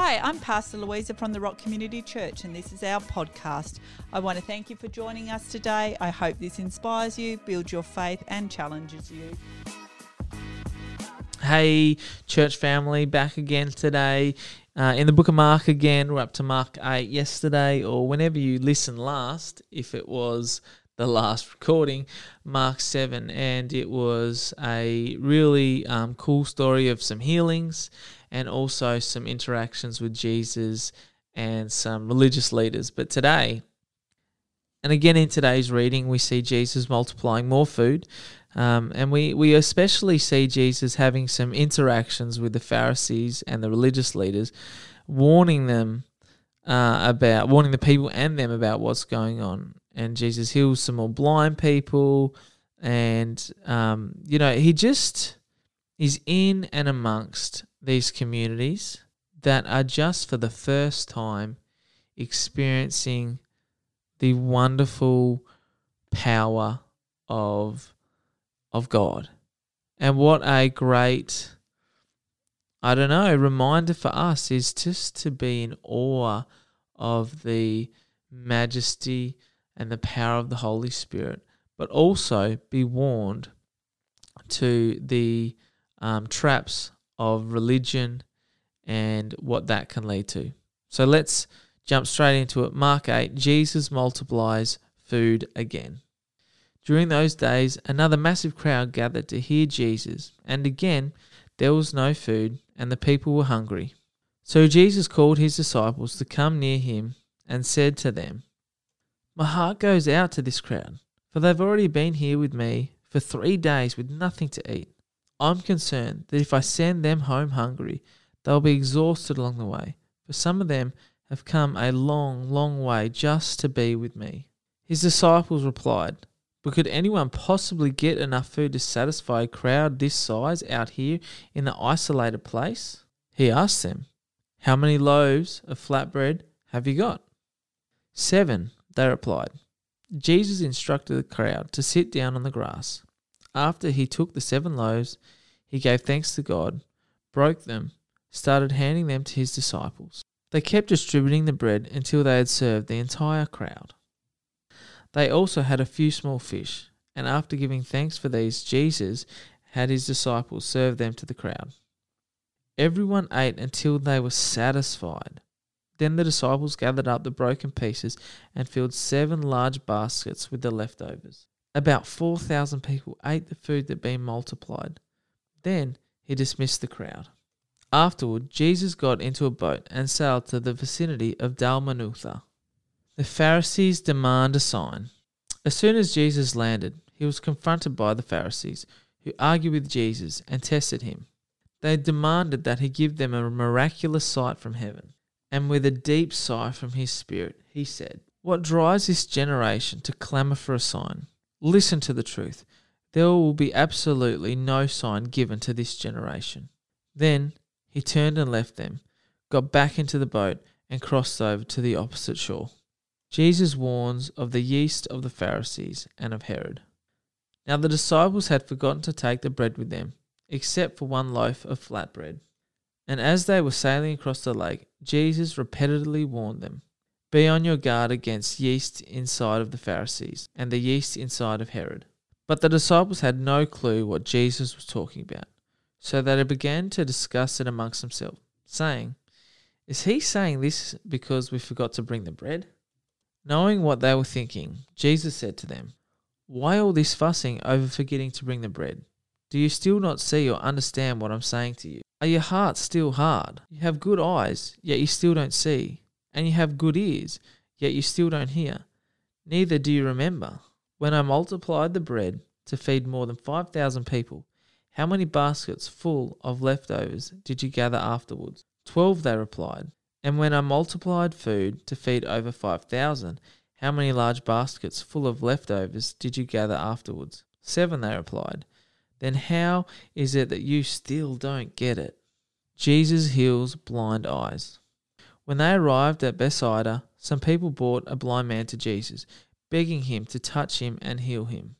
Hi, I'm Pastor Louisa from the Rock Community Church, and this is our podcast. I want to thank you for joining us today. I hope this inspires you, builds your faith, and challenges you. Hey, church family, back again today. Uh, in the book of Mark again, we're up to Mark 8 yesterday, or whenever you listened last, if it was the last recording, Mark 7. And it was a really um, cool story of some healings and also some interactions with Jesus and some religious leaders. But today, and again in today's reading, we see Jesus multiplying more food. Um, and we, we especially see Jesus having some interactions with the Pharisees and the religious leaders, warning them uh, about, warning the people and them about what's going on. And Jesus heals some more blind people. And, um, you know, he just is in and amongst these communities that are just for the first time experiencing the wonderful power of of God. And what a great I don't know, reminder for us is just to be in awe of the majesty and the power of the Holy Spirit, but also be warned to the um, traps of religion and what that can lead to. So let's jump straight into it. Mark 8 Jesus multiplies food again. During those days, another massive crowd gathered to hear Jesus, and again there was no food, and the people were hungry. So Jesus called his disciples to come near him and said to them, My heart goes out to this crowd, for they've already been here with me for three days with nothing to eat. I'm concerned that if I send them home hungry, they'll be exhausted along the way, for some of them have come a long, long way just to be with me. His disciples replied, But could anyone possibly get enough food to satisfy a crowd this size out here in the isolated place? He asked them, How many loaves of flatbread have you got? Seven, they replied. Jesus instructed the crowd to sit down on the grass. After he took the seven loaves, he gave thanks to God, broke them, started handing them to his disciples. They kept distributing the bread until they had served the entire crowd. They also had a few small fish, and after giving thanks for these, Jesus had his disciples serve them to the crowd. Everyone ate until they were satisfied. Then the disciples gathered up the broken pieces and filled seven large baskets with the leftovers. About 4,000 people ate the food that had been multiplied. Then he dismissed the crowd. Afterward, Jesus got into a boat and sailed to the vicinity of Dalmanutha. The Pharisees demand a sign. As soon as Jesus landed, he was confronted by the Pharisees, who argued with Jesus and tested him. They demanded that he give them a miraculous sight from heaven. And with a deep sigh from his spirit, he said, What drives this generation to clamour for a sign? Listen to the truth. There will be absolutely no sign given to this generation. Then he turned and left them, got back into the boat, and crossed over to the opposite shore. Jesus warns of the yeast of the Pharisees and of Herod. Now the disciples had forgotten to take the bread with them, except for one loaf of flat bread. And as they were sailing across the lake, Jesus repeatedly warned them Be on your guard against yeast inside of the Pharisees and the yeast inside of Herod. But the disciples had no clue what Jesus was talking about, so they began to discuss it amongst themselves, saying, Is he saying this because we forgot to bring the bread? Knowing what they were thinking, Jesus said to them, Why all this fussing over forgetting to bring the bread? Do you still not see or understand what I'm saying to you? Are your hearts still hard? You have good eyes, yet you still don't see, and you have good ears, yet you still don't hear. Neither do you remember. When I multiplied the bread to feed more than 5,000 people, how many baskets full of leftovers did you gather afterwards? Twelve, they replied. And when I multiplied food to feed over 5,000, how many large baskets full of leftovers did you gather afterwards? Seven, they replied. Then how is it that you still don't get it? Jesus heals blind eyes. When they arrived at Bethsaida, some people brought a blind man to Jesus begging him to touch him and heal him.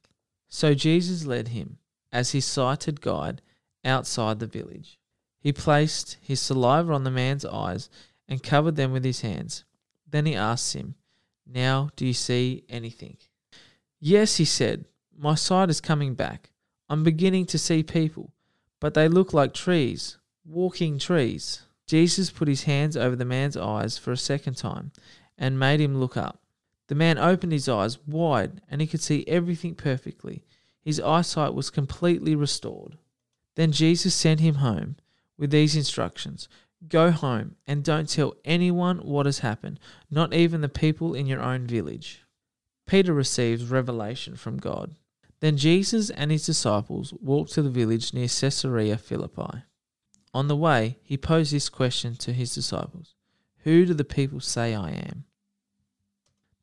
So Jesus led him, as his sighted guide, outside the village. He placed his saliva on the man's eyes and covered them with his hands. Then he asked him, Now do you see anything? Yes, he said, My sight is coming back. I'm beginning to see people, but they look like trees, walking trees. Jesus put his hands over the man's eyes for a second time and made him look up. The man opened his eyes wide and he could see everything perfectly. His eyesight was completely restored. Then Jesus sent him home with these instructions Go home and don't tell anyone what has happened, not even the people in your own village. Peter receives revelation from God. Then Jesus and his disciples walked to the village near Caesarea Philippi. On the way, he posed this question to his disciples Who do the people say I am?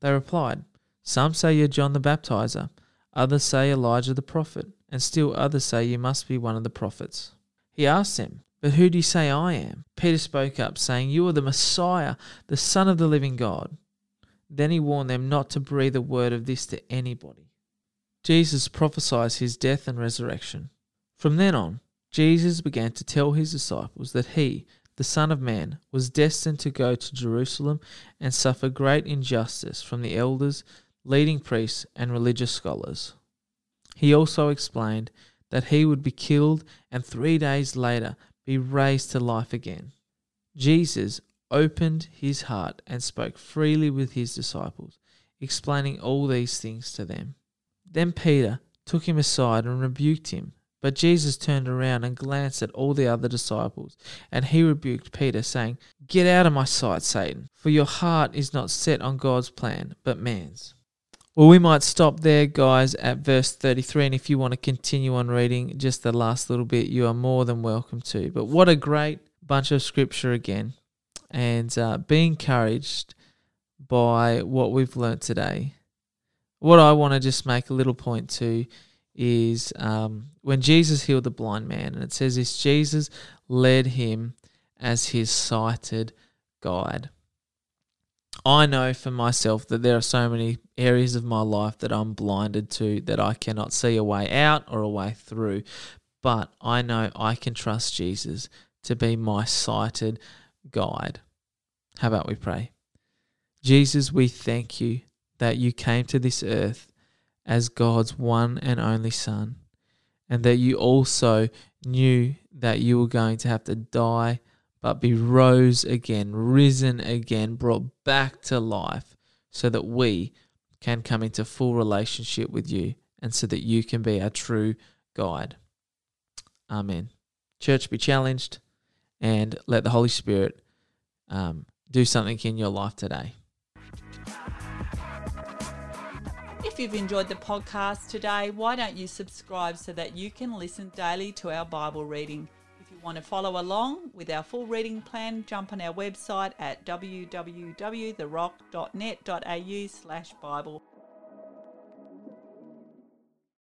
They replied, Some say you're John the Baptizer, others say Elijah the prophet, and still others say you must be one of the prophets. He asked them, But who do you say I am? Peter spoke up, saying, You are the Messiah, the Son of the living God. Then he warned them not to breathe a word of this to anybody. Jesus prophesies his death and resurrection. From then on, Jesus began to tell his disciples that he, the Son of Man, was destined to go to Jerusalem and suffer great injustice from the elders, leading priests, and religious scholars. He also explained that he would be killed and three days later be raised to life again. Jesus opened his heart and spoke freely with his disciples, explaining all these things to them. Then Peter took him aside and rebuked him. But Jesus turned around and glanced at all the other disciples, and he rebuked Peter, saying, Get out of my sight, Satan, for your heart is not set on God's plan, but man's. Well, we might stop there, guys, at verse 33. And if you want to continue on reading just the last little bit, you are more than welcome to. But what a great bunch of scripture again. And uh, be encouraged by what we've learnt today. What I want to just make a little point to is um, when Jesus healed the blind man, and it says this Jesus led him as his sighted guide. I know for myself that there are so many areas of my life that I'm blinded to that I cannot see a way out or a way through. But I know I can trust Jesus to be my sighted guide. How about we pray? Jesus, we thank you that you came to this earth as God's one and only Son, and that you also knew that you were going to have to die but be rose again, risen again, brought back to life, so that we can come into full relationship with you and so that you can be our true guide. Amen. Church, be challenged and let the Holy Spirit um, do something in your life today. If you've enjoyed the podcast today, why don't you subscribe so that you can listen daily to our Bible reading? If you want to follow along with our full reading plan, jump on our website at www.therock.net.au slash Bible.